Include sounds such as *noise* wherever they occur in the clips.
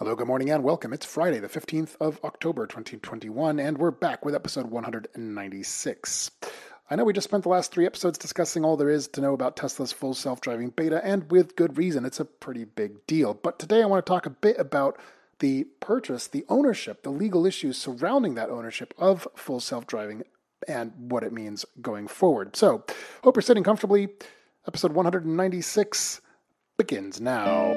Hello, good morning, and welcome. It's Friday, the 15th of October, 2021, and we're back with episode 196. I know we just spent the last three episodes discussing all there is to know about Tesla's full self driving beta, and with good reason. It's a pretty big deal. But today I want to talk a bit about the purchase, the ownership, the legal issues surrounding that ownership of full self driving and what it means going forward. So, hope you're sitting comfortably. Episode 196 begins now.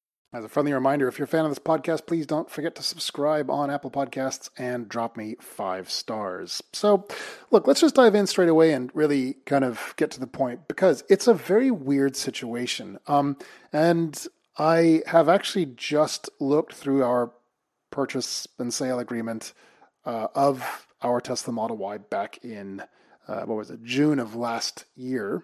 As a friendly reminder, if you're a fan of this podcast, please don't forget to subscribe on Apple Podcasts and drop me five stars. So, look, let's just dive in straight away and really kind of get to the point because it's a very weird situation. Um, and I have actually just looked through our purchase and sale agreement uh, of our Tesla Model Y back in, uh, what was it, June of last year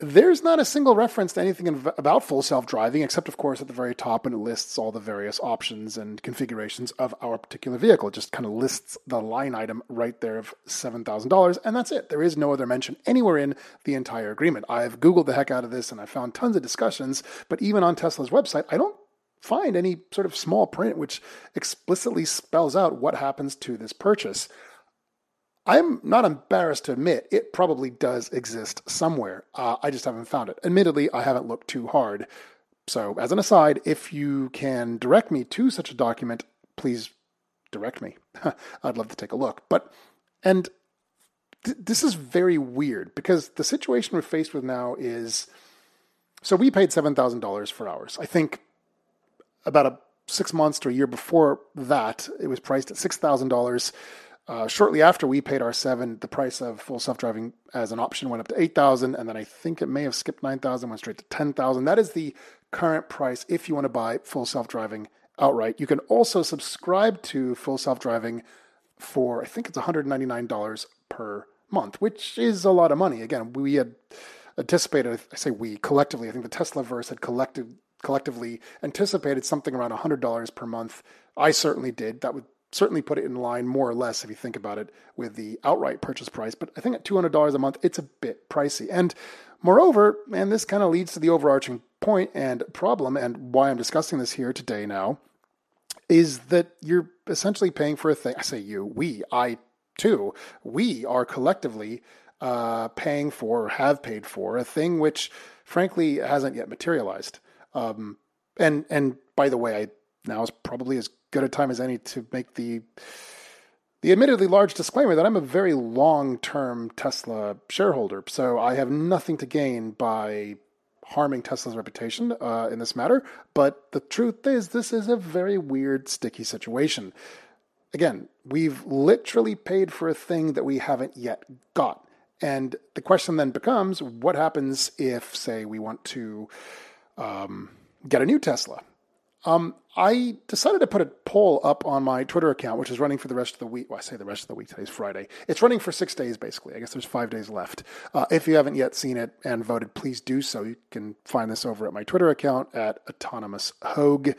there's not a single reference to anything about full self driving, except, of course, at the very top, and it lists all the various options and configurations of our particular vehicle. It just kind of lists the line item right there of $7,000, and that's it. There is no other mention anywhere in the entire agreement. I've Googled the heck out of this and I found tons of discussions, but even on Tesla's website, I don't find any sort of small print which explicitly spells out what happens to this purchase. I'm not embarrassed to admit it probably does exist somewhere. Uh, I just haven't found it. Admittedly, I haven't looked too hard. So, as an aside, if you can direct me to such a document, please direct me. *laughs* I'd love to take a look. But, and th- this is very weird because the situation we're faced with now is so we paid $7,000 for ours. I think about a six months to a year before that, it was priced at $6,000. Uh, shortly after we paid our seven, the price of full self-driving as an option went up to eight thousand, and then I think it may have skipped nine thousand, went straight to ten thousand. That is the current price if you want to buy full self-driving outright. You can also subscribe to full self-driving for I think it's one hundred ninety-nine dollars per month, which is a lot of money. Again, we had anticipated. I say we collectively. I think the Tesla verse had collected collectively anticipated something around $100 per month. I certainly did. That would certainly put it in line more or less if you think about it with the outright purchase price. But I think at $200 a month, it's a bit pricey. And moreover, and this kind of leads to the overarching point and problem, and why I'm discussing this here today now, is that you're essentially paying for a thing. I say you, we, I too, we are collectively uh, paying for or have paid for a thing which, frankly, hasn't yet materialized. Um, and and by the way, I now is probably as good a time as any to make the the admittedly large disclaimer that I'm a very long term Tesla shareholder, so I have nothing to gain by harming Tesla's reputation uh, in this matter. But the truth is, this is a very weird, sticky situation. Again, we've literally paid for a thing that we haven't yet got. And the question then becomes what happens if, say, we want to um, get a new Tesla? Um, I decided to put a poll up on my Twitter account, which is running for the rest of the week. Well, I say the rest of the week. Today's Friday. It's running for six days, basically. I guess there's five days left. Uh, if you haven't yet seen it and voted, please do so. You can find this over at my Twitter account at Autonomous Hogue.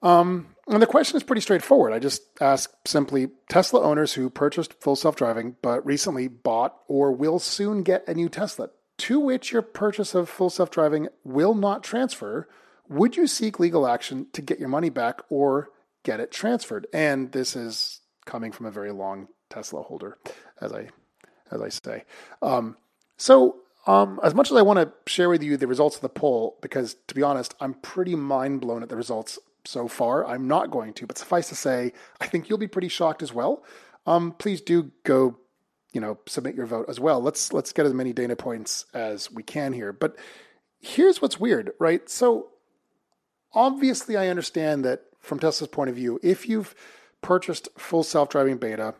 Um, and the question is pretty straightforward. I just ask simply Tesla owners who purchased full self driving but recently bought or will soon get a new Tesla, to which your purchase of full self driving will not transfer would you seek legal action to get your money back or get it transferred? And this is coming from a very long Tesla holder, as I as I say. Um, so, um, as much as I want to share with you the results of the poll, because to be honest, I'm pretty mind blown at the results so far. I'm not going to, but suffice to say, I think you'll be pretty shocked as well. Um, please do go, you know, submit your vote as well. Let's let's get as many data points as we can here. But here's what's weird, right? So obviously, I understand that from Tesla's point of view, if you've purchased full self driving beta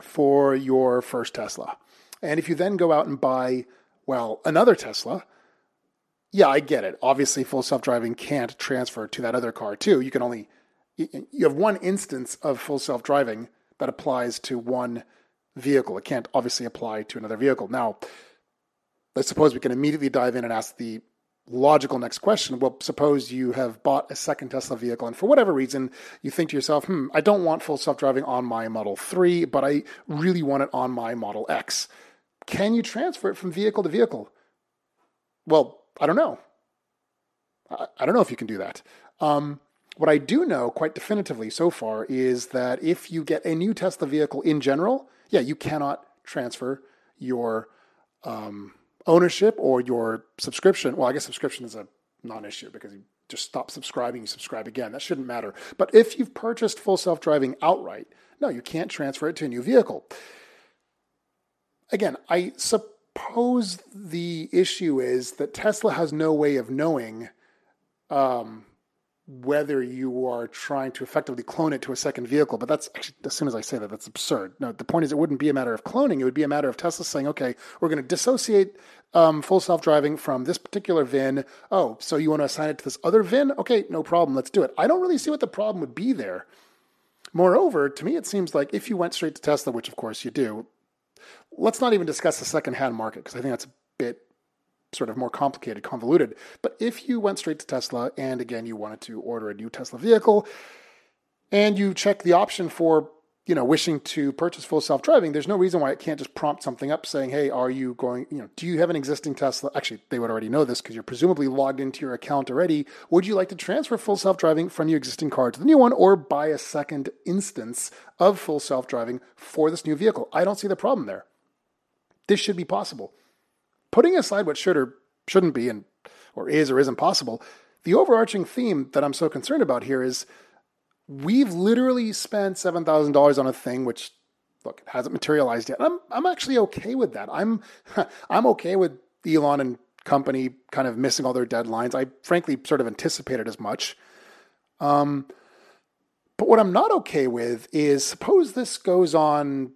for your first Tesla. And if you then go out and buy, well, another Tesla, yeah, I get it. Obviously, full self driving can't transfer to that other car, too. You can only, you have one instance of full self driving that applies to one vehicle. It can't obviously apply to another vehicle. Now, let's suppose we can immediately dive in and ask the logical next question. Well, suppose you have bought a second Tesla vehicle and for whatever reason you think to yourself, hmm, I don't want full self driving on my Model 3, but I really want it on my Model X. Can you transfer it from vehicle to vehicle? Well, I don't know. I, I don't know if you can do that. Um, what I do know quite definitively so far is that if you get a new Tesla vehicle in general, yeah, you cannot transfer your um, ownership or your subscription. Well, I guess subscription is a non issue because you just stop subscribing, you subscribe again. That shouldn't matter. But if you've purchased full self driving outright, no, you can't transfer it to a new vehicle. Again, I suppose the issue is that Tesla has no way of knowing um, whether you are trying to effectively clone it to a second vehicle. But that's actually, as soon as I say that, that's absurd. No, the point is, it wouldn't be a matter of cloning. It would be a matter of Tesla saying, okay, we're going to dissociate um, full self driving from this particular VIN. Oh, so you want to assign it to this other VIN? Okay, no problem. Let's do it. I don't really see what the problem would be there. Moreover, to me, it seems like if you went straight to Tesla, which of course you do, let's not even discuss the second-hand market because I think that's a bit sort of more complicated, convoluted. But if you went straight to Tesla and again you wanted to order a new Tesla vehicle and you check the option for you know wishing to purchase full self-driving there's no reason why it can't just prompt something up saying hey are you going you know do you have an existing tesla? Actually they would already know this because you're presumably logged into your account already. Would you like to transfer full self-driving from your existing car to the new one or buy a second instance of full self-driving for this new vehicle? I don't see the problem there. This should be possible putting aside what should or shouldn't be and or is or isn't possible, the overarching theme that I'm so concerned about here is we've literally spent seven thousand dollars on a thing which look it hasn't materialized yet. I'm I'm actually okay with that. I'm *laughs* I'm okay with Elon and company kind of missing all their deadlines. I frankly sort of anticipated as much. Um, but what I'm not okay with is suppose this goes on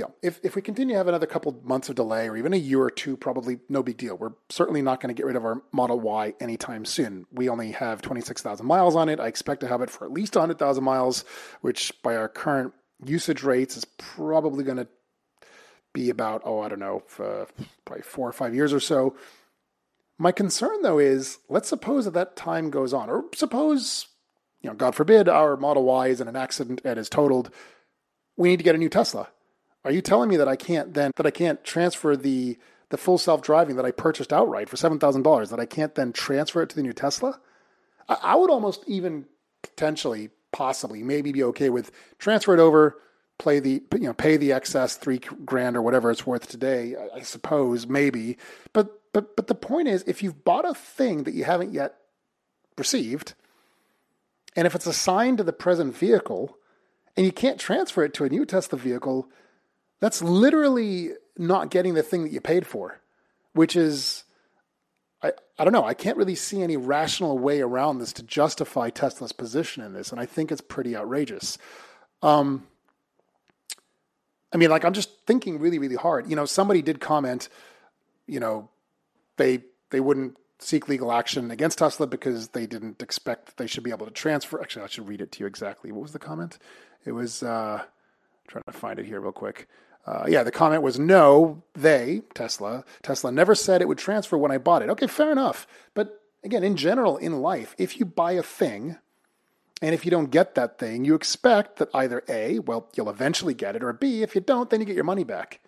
you know, if, if we continue to have another couple months of delay or even a year or two, probably no big deal. We're certainly not going to get rid of our Model Y anytime soon. We only have 26,000 miles on it. I expect to have it for at least 100,000 miles, which by our current usage rates is probably going to be about, oh, I don't know, probably four or five years or so. My concern, though, is let's suppose that that time goes on, or suppose, you know, God forbid, our Model Y is in an accident and is totaled. We need to get a new Tesla are you telling me that I can't then that I can't transfer the the full self driving that I purchased outright for seven thousand dollars that I can't then transfer it to the new Tesla? I, I would almost even potentially, possibly, maybe be okay with transfer it over, play the you know pay the excess three grand or whatever it's worth today. I, suppose maybe, but but but the point is, if you've bought a thing that you haven't yet received, and if it's assigned to the present vehicle, and you can't transfer it to a new Tesla vehicle that's literally not getting the thing that you paid for, which is, I, I don't know, I can't really see any rational way around this to justify Tesla's position in this. And I think it's pretty outrageous. Um, I mean, like, I'm just thinking really, really hard. You know, somebody did comment, you know, they, they wouldn't seek legal action against Tesla because they didn't expect they should be able to transfer. Actually, I should read it to you exactly. What was the comment? It was, uh, trying to find it here real quick. Uh, yeah, the comment was no, they, Tesla, Tesla never said it would transfer when I bought it. Okay, fair enough. But again, in general, in life, if you buy a thing and if you don't get that thing, you expect that either A, well, you'll eventually get it, or B, if you don't, then you get your money back.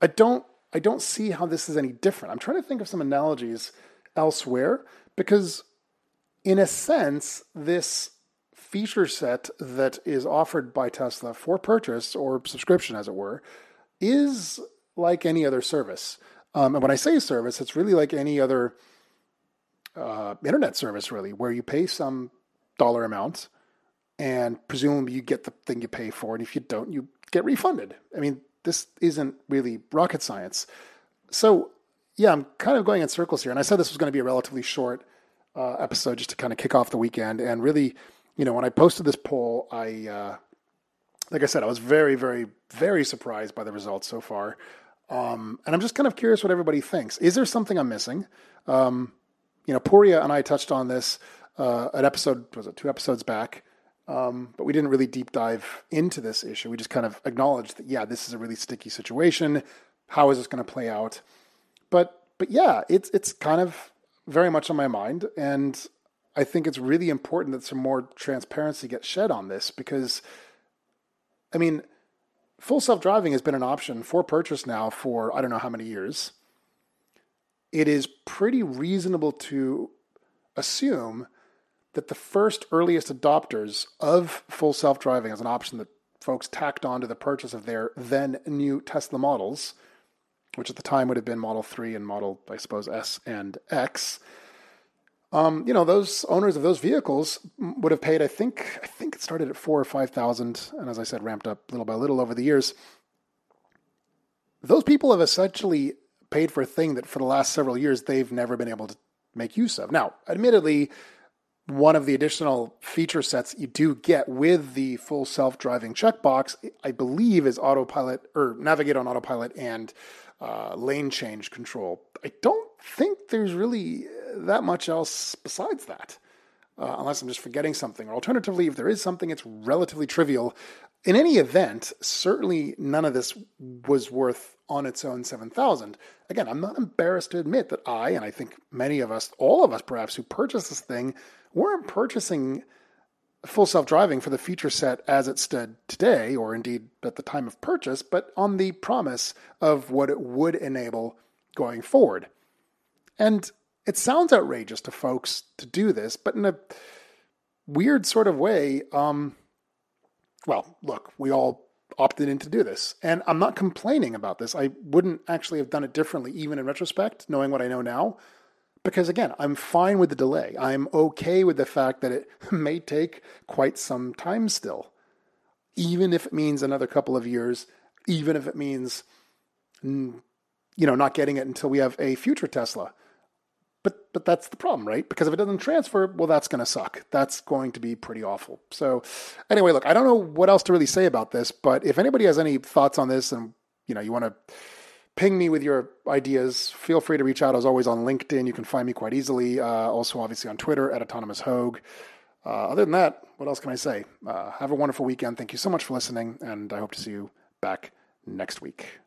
I don't I don't see how this is any different. I'm trying to think of some analogies elsewhere because in a sense, this feature set that is offered by Tesla for purchase or subscription, as it were, is like any other service. Um, and when I say service, it's really like any other uh, internet service, really, where you pay some dollar amount and presumably you get the thing you pay for. And if you don't, you get refunded. I mean, this isn't really rocket science. So, yeah, I'm kind of going in circles here. And I said this was going to be a relatively short uh, episode just to kind of kick off the weekend and really you know, when I posted this poll, I uh, like I said, I was very, very, very surprised by the results so far. Um, and I'm just kind of curious what everybody thinks. Is there something I'm missing? Um, you know, Poria and I touched on this uh, an episode, was it two episodes back? Um, but we didn't really deep dive into this issue. We just kind of acknowledged that, yeah, this is a really sticky situation. How is this going to play out? But, but yeah, it's it's kind of very much on my mind, and I think it's really important that some more transparency gets shed on this because, I mean, full self driving has been an option for purchase now for I don't know how many years. It is pretty reasonable to assume that the first earliest adopters of full self driving as an option that folks tacked on to the purchase of their then new Tesla models, which at the time would have been Model 3 and Model, I suppose, S and X. Um, you know, those owners of those vehicles would have paid, I think, I think it started at four or five thousand, and as I said, ramped up little by little over the years. Those people have essentially paid for a thing that for the last several years they've never been able to make use of. Now, admittedly, one of the additional feature sets you do get with the full self-driving checkbox, I believe, is autopilot or navigate on autopilot and uh, lane change control. I don't think there's really that much else besides that, uh, unless I'm just forgetting something. Or alternatively, if there is something, it's relatively trivial. In any event, certainly none of this was worth on its own 7,000. Again, I'm not embarrassed to admit that I, and I think many of us, all of us perhaps, who purchased this thing, weren't purchasing full self driving for the feature set as it stood today, or indeed at the time of purchase, but on the promise of what it would enable going forward. And it sounds outrageous to folks to do this, but in a weird sort of way, um, well, look, we all opted in to do this. And I'm not complaining about this. I wouldn't actually have done it differently, even in retrospect, knowing what I know now. Because again, I'm fine with the delay. I'm okay with the fact that it *laughs* may take quite some time still, even if it means another couple of years, even if it means, you know, not getting it until we have a future Tesla. But but that's the problem, right? Because if it doesn't transfer, well, that's going to suck. That's going to be pretty awful. So anyway, look, I don't know what else to really say about this, but if anybody has any thoughts on this, and you know, you want to ping me with your ideas, feel free to reach out. As always, on LinkedIn, you can find me quite easily. Uh, also, obviously on Twitter at Autonomous Hogue. Uh, other than that, what else can I say? Uh, have a wonderful weekend. Thank you so much for listening, and I hope to see you back next week.